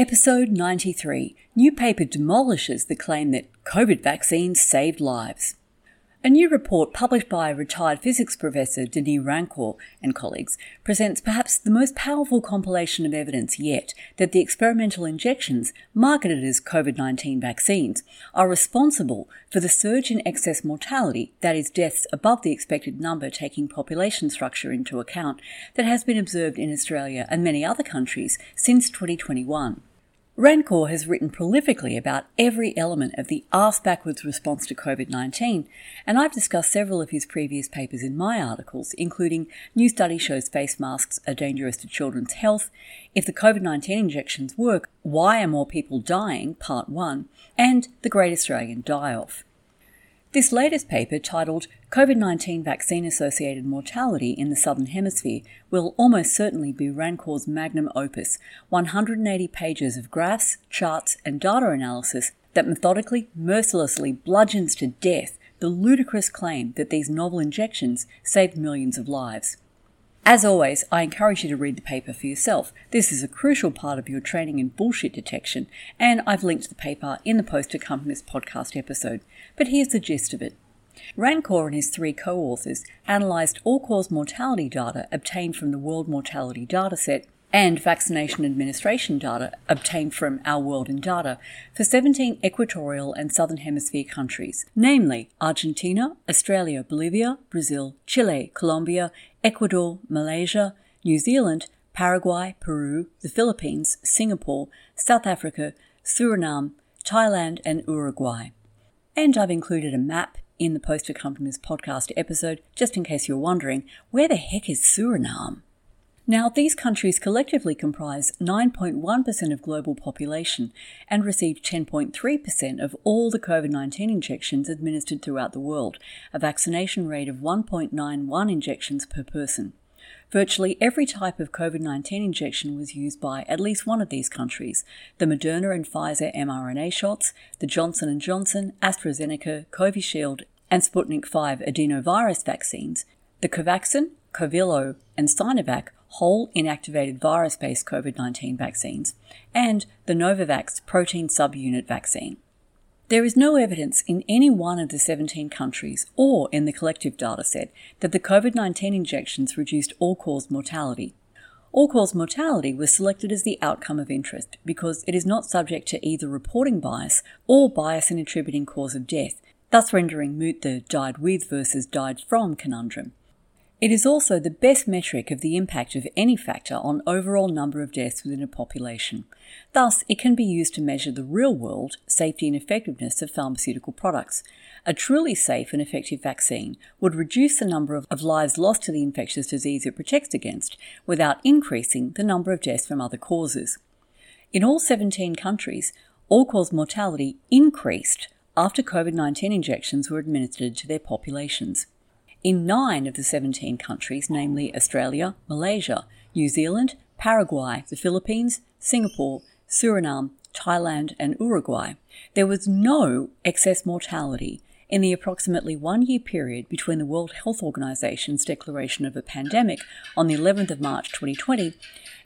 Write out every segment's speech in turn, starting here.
Episode 93 New paper demolishes the claim that COVID vaccines saved lives. A new report published by retired physics professor Denis Rancourt and colleagues presents perhaps the most powerful compilation of evidence yet that the experimental injections marketed as COVID 19 vaccines are responsible for the surge in excess mortality, that is, deaths above the expected number taking population structure into account, that has been observed in Australia and many other countries since 2021. Rancourt has written prolifically about every element of the arse backwards response to COVID 19, and I've discussed several of his previous papers in my articles, including New Study Shows Face Masks Are Dangerous to Children's Health, If the COVID 19 Injections Work, Why Are More People Dying, Part 1, and The Great Australian Die Off. This latest paper, titled COVID 19 Vaccine Associated Mortality in the Southern Hemisphere, will almost certainly be Rancourt's magnum opus 180 pages of graphs, charts, and data analysis that methodically, mercilessly bludgeons to death the ludicrous claim that these novel injections saved millions of lives. As always, I encourage you to read the paper for yourself. This is a crucial part of your training in bullshit detection, and I've linked the paper in the post to accompany this podcast episode. But here's the gist of it. Rancourt and his three co authors analysed all cause mortality data obtained from the World Mortality Dataset and vaccination administration data obtained from Our World in Data for 17 equatorial and southern hemisphere countries, namely Argentina, Australia, Bolivia, Brazil, Chile, Colombia, Ecuador, Malaysia, New Zealand, Paraguay, Peru, the Philippines, Singapore, South Africa, Suriname, Thailand, and Uruguay. And I've included a map in the post accompaniments podcast episode, just in case you're wondering, where the heck is Suriname? Now, these countries collectively comprise 9.1% of global population and receive 10.3% of all the COVID 19 injections administered throughout the world, a vaccination rate of 1.91 injections per person. Virtually every type of COVID 19 injection was used by at least one of these countries the Moderna and Pfizer mRNA shots, the Johnson & Johnson, AstraZeneca, Covishield, and Sputnik V adenovirus vaccines, the Covaxin, Covilo, and Sinovac whole inactivated virus based COVID 19 vaccines, and the Novavax protein subunit vaccine. There is no evidence in any one of the 17 countries or in the collective dataset that the COVID 19 injections reduced all cause mortality. All cause mortality was selected as the outcome of interest because it is not subject to either reporting bias or bias in attributing cause of death, thus rendering moot the died with versus died from conundrum. It is also the best metric of the impact of any factor on overall number of deaths within a population. Thus, it can be used to measure the real world safety and effectiveness of pharmaceutical products. A truly safe and effective vaccine would reduce the number of, lives lost to the infectious disease it protects against without increasing the number of deaths from other causes. In all 17 countries, all cause mortality increased after COVID 19 injections were administered to their populations in nine of the 17 countries, namely Australia, Malaysia, New Zealand, Paraguay, the Philippines, Singapore, Suriname, Thailand, and Uruguay, there was no excess mortality in the approximately one year period between the World Health Organization's declaration of a pandemic on the 11th of March 2020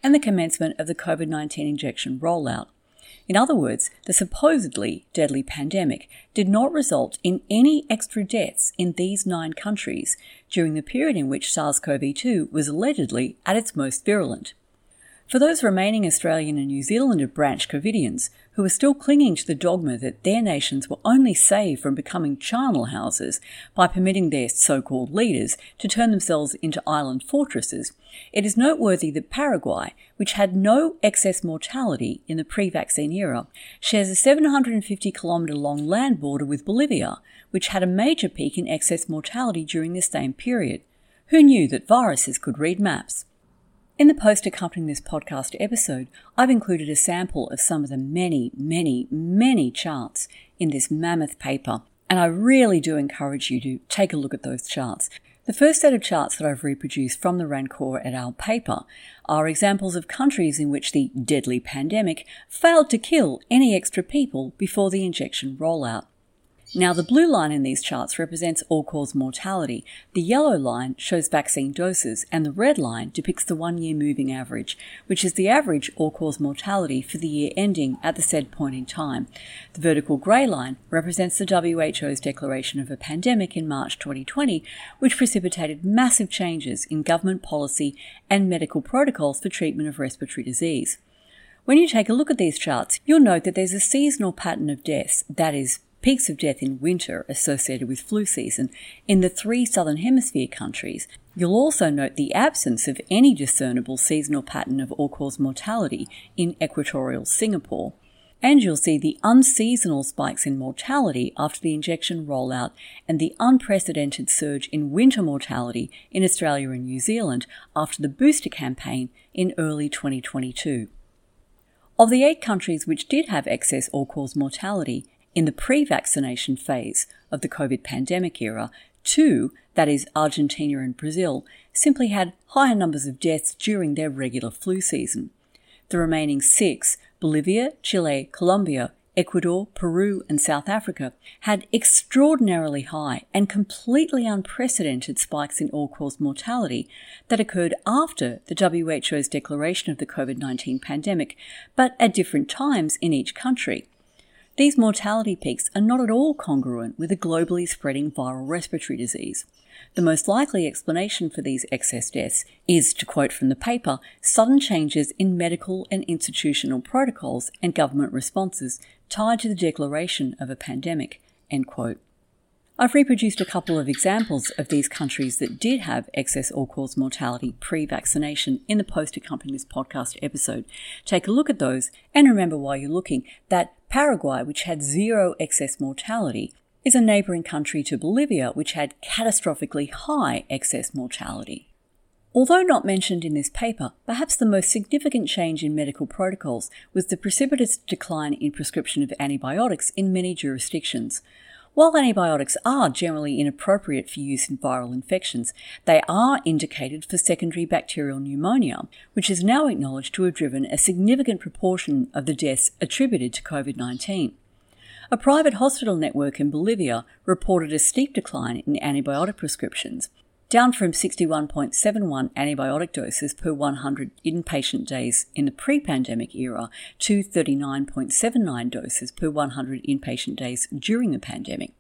and the commencement of the COVID 19 injection rollout in other words, the supposedly deadly pandemic did not result in any extra deaths in these nine countries during the period in which SARS CoV 2 was allegedly at its most virulent. For those remaining Australian and New Zealander branch COVIDians who are still clinging to the dogma that their nations were only saved from becoming charnel houses by permitting their so called leaders to turn themselves into island fortresses, it is noteworthy that Paraguay, which had no excess mortality in the pre vaccine era, shares a 750 kilometre long land border with Bolivia, which had a major peak in excess mortality during the same period. Who knew that viruses could read maps? In the post accompanying this podcast episode, I've included a sample of some of the many, many, many charts in this mammoth paper, and I really do encourage you to take a look at those charts. The first set of charts that I've reproduced from the Rancourt et al. paper are examples of countries in which the deadly pandemic failed to kill any extra people before the injection rollout. Now, the blue line in these charts represents all cause mortality, the yellow line shows vaccine doses, and the red line depicts the one year moving average, which is the average all cause mortality for the year ending at the said point in time. The vertical grey line represents the WHO's declaration of a pandemic in March 2020, which precipitated massive changes in government policy and medical protocols for treatment of respiratory disease. When you take a look at these charts, you'll note that there's a seasonal pattern of deaths, that is, peaks of death in winter associated with flu season in the three southern hemisphere countries. You'll also note the absence of any discernible seasonal pattern of all cause mortality in equatorial Singapore. And you'll see the unseasonal spikes in mortality after the injection rollout and the unprecedented surge in winter mortality in Australia and New Zealand after the booster campaign in early 2022. Of the eight countries which did have excess all cause mortality, in the pre vaccination phase of the COVID pandemic era, two, that is, Argentina and Brazil, simply had higher numbers of deaths during their regular flu season. The remaining six, Bolivia, Chile, Colombia, Ecuador, Peru, and South Africa, had extraordinarily high and completely unprecedented spikes in all cause mortality that occurred after the WHO's declaration of the COVID 19 pandemic, but at different times in each country. These mortality peaks are not at all congruent with a globally spreading viral respiratory disease. The most likely explanation for these excess deaths is, to quote from the paper, sudden changes in medical and institutional protocols and government responses tied to the declaration of a pandemic. End quote. I've reproduced a couple of examples of these countries that did have excess all cause mortality pre vaccination in the post accompanying this podcast episode. Take a look at those and remember while you're looking that Paraguay, which had zero excess mortality, is a neighbouring country to Bolivia, which had catastrophically high excess mortality. Although not mentioned in this paper, perhaps the most significant change in medical protocols was the precipitous decline in prescription of antibiotics in many jurisdictions. While antibiotics are generally inappropriate for use in viral infections, they are indicated for secondary bacterial pneumonia, which is now acknowledged to have driven a significant proportion of the deaths attributed to COVID 19. A private hospital network in Bolivia reported a steep decline in antibiotic prescriptions, down from 61.71 antibiotic doses per 100 inpatient days in the pre pandemic era to 39.79 doses per 100 inpatient days during the pandemic.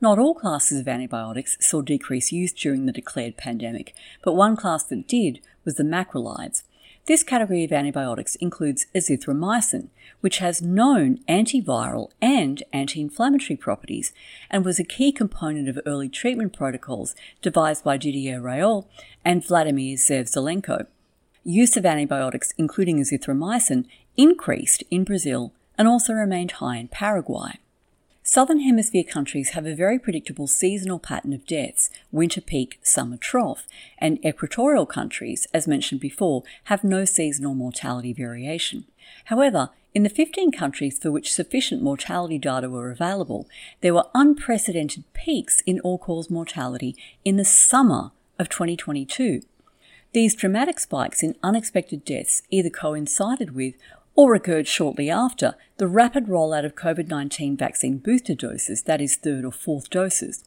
Not all classes of antibiotics saw decreased use during the declared pandemic, but one class that did was the macrolides, this category of antibiotics includes azithromycin, which has known antiviral and anti inflammatory properties and was a key component of early treatment protocols devised by Didier Raoult and Vladimir Zev Use of antibiotics, including azithromycin, increased in Brazil and also remained high in Paraguay. Southern Hemisphere countries have a very predictable seasonal pattern of deaths, winter peak, summer trough, and equatorial countries, as mentioned before, have no seasonal mortality variation. However, in the 15 countries for which sufficient mortality data were available, there were unprecedented peaks in all cause mortality in the summer of 2022. These dramatic spikes in unexpected deaths either coincided with or occurred shortly after the rapid rollout of COVID 19 vaccine booster doses, that is, third or fourth doses.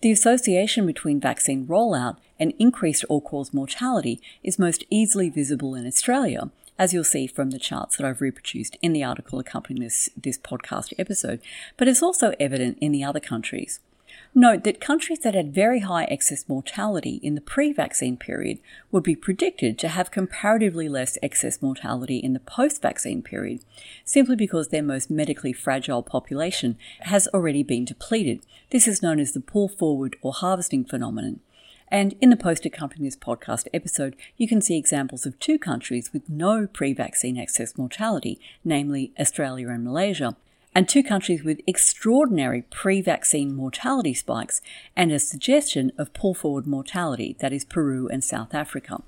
The association between vaccine rollout and increased all cause mortality is most easily visible in Australia, as you'll see from the charts that I've reproduced in the article accompanying this, this podcast episode, but it's also evident in the other countries. Note that countries that had very high excess mortality in the pre vaccine period would be predicted to have comparatively less excess mortality in the post vaccine period, simply because their most medically fragile population has already been depleted. This is known as the pull forward or harvesting phenomenon. And in the post accompanying this podcast episode, you can see examples of two countries with no pre vaccine excess mortality, namely Australia and Malaysia, and two countries with extraordinary pre vaccine mortality spikes and a suggestion of pull forward mortality, that is, Peru and South Africa.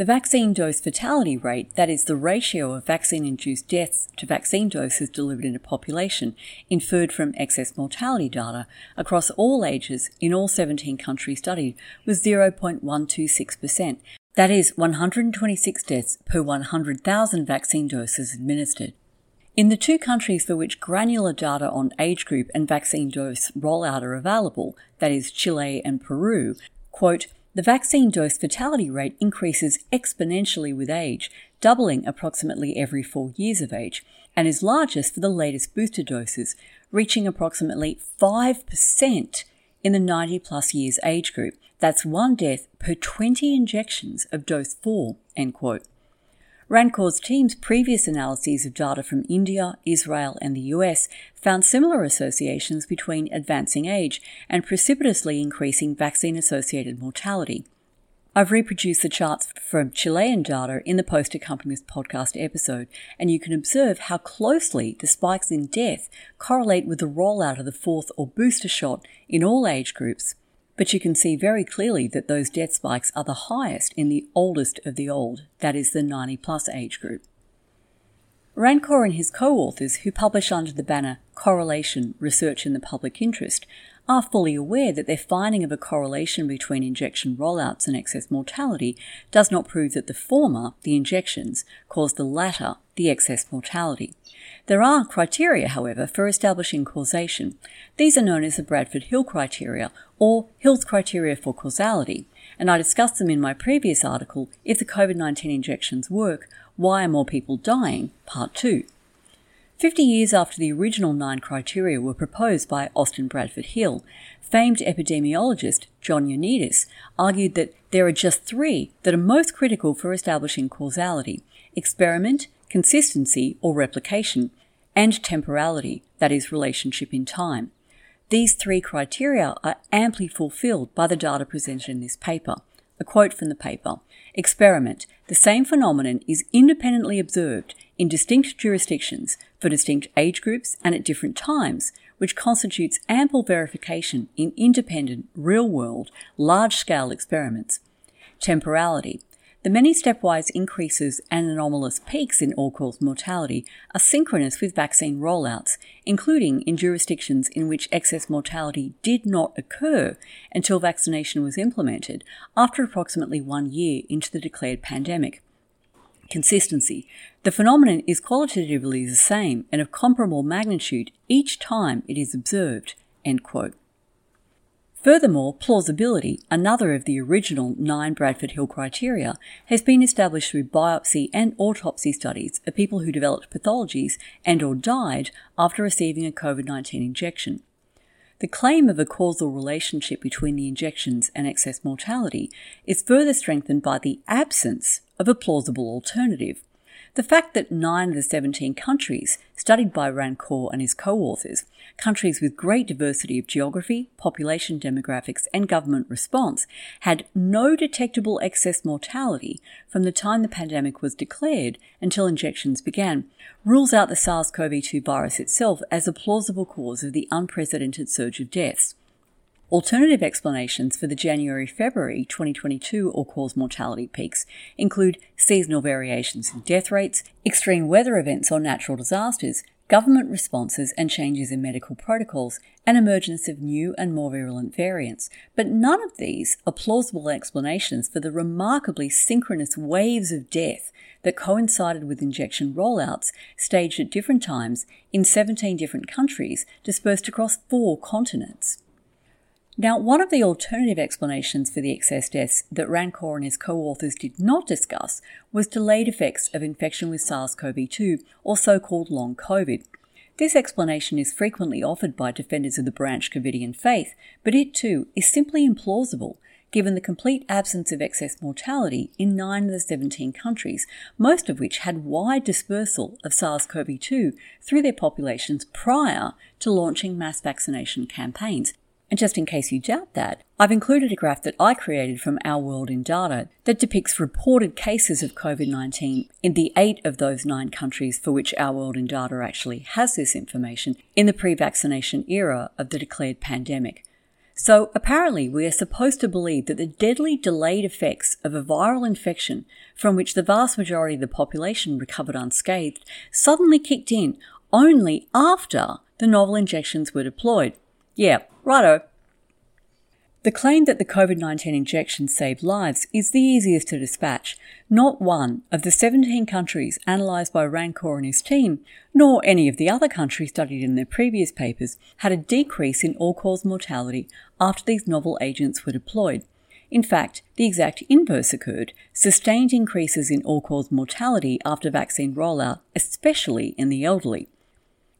The vaccine dose fatality rate, that is, the ratio of vaccine induced deaths to vaccine doses delivered in a population, inferred from excess mortality data across all ages in all 17 countries studied, was 0.126%. That is, 126 deaths per 100,000 vaccine doses administered. In the two countries for which granular data on age group and vaccine dose rollout are available, that is, Chile and Peru, quote, the vaccine dose fatality rate increases exponentially with age, doubling approximately every four years of age, and is largest for the latest booster doses, reaching approximately 5% in the 90 plus years age group. That's one death per 20 injections of dose 4, end quote. Rancourt's team's previous analyses of data from India, Israel, and the US found similar associations between advancing age and precipitously increasing vaccine associated mortality. I've reproduced the charts from Chilean data in the post accompanying this podcast episode, and you can observe how closely the spikes in death correlate with the rollout of the fourth or booster shot in all age groups but you can see very clearly that those death spikes are the highest in the oldest of the old, that is, the 90 plus age group. Rancourt and his co authors, who publish under the banner Correlation Research in the Public Interest, are fully aware that their finding of a correlation between injection rollouts and excess mortality does not prove that the former, the injections, cause the latter, the excess mortality. There are criteria, however, for establishing causation. These are known as the Bradford Hill criteria or Hill's criteria for causality, and I discussed them in my previous article, If the COVID 19 Injections Work, Why Are More People Dying? Part 2. Fifty years after the original nine criteria were proposed by Austin Bradford Hill, famed epidemiologist John Ioannidis argued that there are just three that are most critical for establishing causality experiment, consistency or replication, and temporality, that is, relationship in time. These three criteria are amply fulfilled by the data presented in this paper. A quote from the paper Experiment. The same phenomenon is independently observed in distinct jurisdictions for distinct age groups and at different times, which constitutes ample verification in independent, real world, large scale experiments. Temporality. The many stepwise increases and anomalous peaks in all cause mortality are synchronous with vaccine rollouts, including in jurisdictions in which excess mortality did not occur until vaccination was implemented after approximately one year into the declared pandemic. Consistency. The phenomenon is qualitatively the same and of comparable magnitude each time it is observed. End quote. Furthermore, plausibility, another of the original nine Bradford Hill criteria, has been established through biopsy and autopsy studies of people who developed pathologies and or died after receiving a COVID-19 injection. The claim of a causal relationship between the injections and excess mortality is further strengthened by the absence of a plausible alternative. The fact that nine of the 17 countries studied by Rancourt and his co authors, countries with great diversity of geography, population demographics, and government response, had no detectable excess mortality from the time the pandemic was declared until injections began, rules out the SARS CoV 2 virus itself as a plausible cause of the unprecedented surge of deaths. Alternative explanations for the January February 2022 all cause mortality peaks include seasonal variations in death rates, extreme weather events or natural disasters, government responses and changes in medical protocols, and emergence of new and more virulent variants. But none of these are plausible explanations for the remarkably synchronous waves of death that coincided with injection rollouts staged at different times in 17 different countries dispersed across four continents. Now, one of the alternative explanations for the excess deaths that Rancourt and his co authors did not discuss was delayed effects of infection with SARS CoV 2, or so called long COVID. This explanation is frequently offered by defenders of the Branch Covidian faith, but it too is simply implausible given the complete absence of excess mortality in 9 of the 17 countries, most of which had wide dispersal of SARS CoV 2 through their populations prior to launching mass vaccination campaigns, and just in case you doubt that, I've included a graph that I created from Our World in Data that depicts reported cases of COVID 19 in the eight of those nine countries for which Our World in Data actually has this information in the pre vaccination era of the declared pandemic. So apparently, we are supposed to believe that the deadly delayed effects of a viral infection from which the vast majority of the population recovered unscathed suddenly kicked in only after the novel injections were deployed. Yeah, righto. The claim that the COVID 19 injections saved lives is the easiest to dispatch. Not one of the 17 countries analysed by Rancourt and his team, nor any of the other countries studied in their previous papers, had a decrease in all cause mortality after these novel agents were deployed. In fact, the exact inverse occurred sustained increases in all cause mortality after vaccine rollout, especially in the elderly.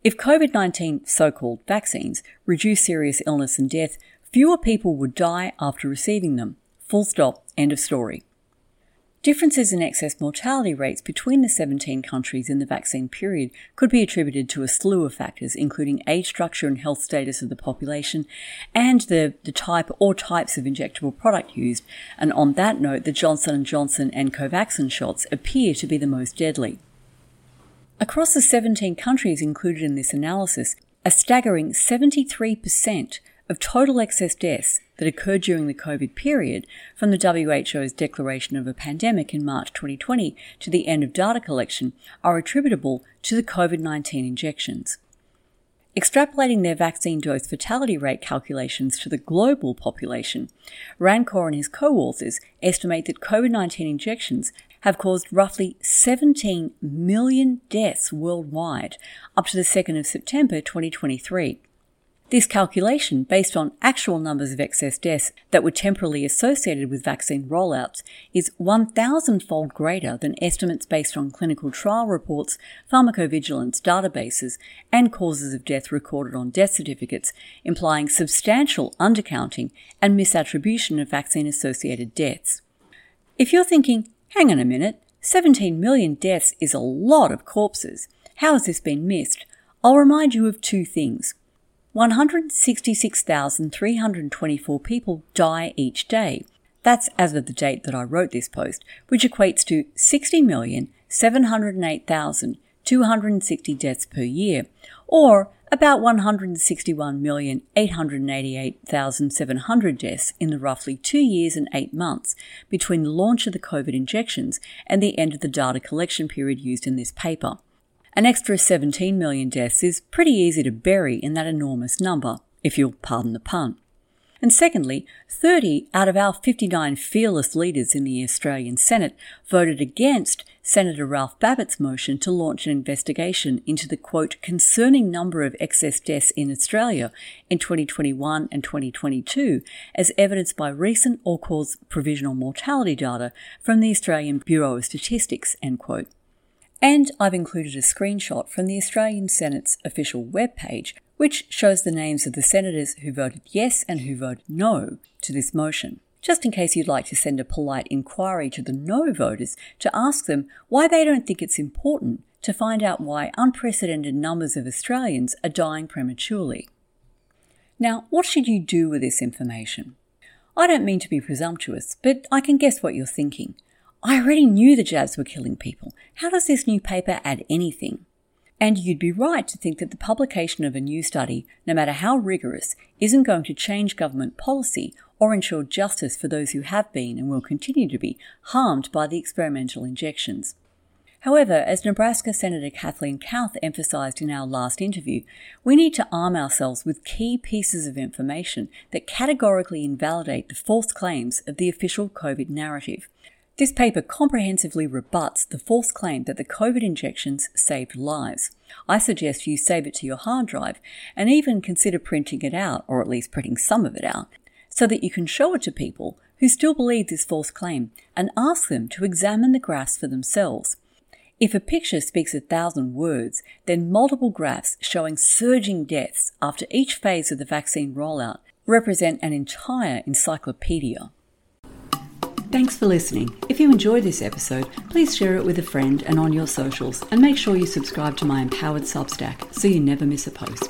If COVID 19 so called vaccines reduce serious illness and death, Fewer people would die after receiving them. Full stop. End of story. Differences in excess mortality rates between the 17 countries in the vaccine period could be attributed to a slew of factors, including age structure and health status of the population, and the, the type or types of injectable product used. And on that note, the Johnson & Johnson and Covaxin shots appear to be the most deadly. Across the 17 countries included in this analysis, a staggering 73% of total excess deaths that occurred during the COVID period from the WHO's declaration of a pandemic in March 2020 to the end of data collection are attributable to the COVID 19 injections. Extrapolating their vaccine dose fatality rate calculations to the global population, Rancourt and his co authors estimate that COVID 19 injections have caused roughly 17 million deaths worldwide up to the 2nd of September 2023. This calculation, based on actual numbers of excess deaths that were temporarily associated with vaccine rollouts, is 1,000 fold greater than estimates based on clinical trial reports, pharmacovigilance databases, and causes of death recorded on death certificates, implying substantial undercounting and misattribution of vaccine associated deaths. If you're thinking, hang on a minute, 17 million deaths is a lot of corpses, how has this been missed? I'll remind you of two things. 166,324 people die each day. That's as of the date that I wrote this post, which equates to 60,708,260 deaths per year, or about 161,888,700 deaths in the roughly two years and eight months between the launch of the COVID injections and the end of the data collection period used in this paper. An extra 17 million deaths is pretty easy to bury in that enormous number, if you'll pardon the pun. And secondly, 30 out of our 59 fearless leaders in the Australian Senate voted against Senator Ralph Babet's motion to launch an investigation into the quote, concerning number of excess deaths in Australia in 2021 and 2022, as evidenced by recent all cause provisional mortality data from the Australian Bureau of Statistics, end quote. And I've included a screenshot from the Australian Senate's official webpage, which shows the names of the senators who voted yes and who voted no to this motion. Just in case you'd like to send a polite inquiry to the no voters to ask them why they don't think it's important to find out why unprecedented numbers of Australians are dying prematurely. Now, what should you do with this information? I don't mean to be presumptuous, but I can guess what you're thinking. I already knew the jabs were killing people. How does this new paper add anything? And you'd be right to think that the publication of a new study, no matter how rigorous, isn't going to change government policy or ensure justice for those who have been and will continue to be harmed by the experimental injections. However, as Nebraska Senator Kathleen Kauth emphasized in our last interview, we need to arm ourselves with key pieces of information that categorically invalidate the false claims of the official COVID narrative. This paper comprehensively rebuts the false claim that the COVID injections saved lives. I suggest you save it to your hard drive and even consider printing it out, or at least printing some of it out, so that you can show it to people who still believe this false claim and ask them to examine the graphs for themselves. If a picture speaks a thousand words, then multiple graphs showing surging deaths after each phase of the vaccine rollout represent an entire encyclopedia. Thanks for listening. If you enjoyed this episode, please share it with a friend and on your socials, and make sure you subscribe to my empowered Substack so you never miss a post.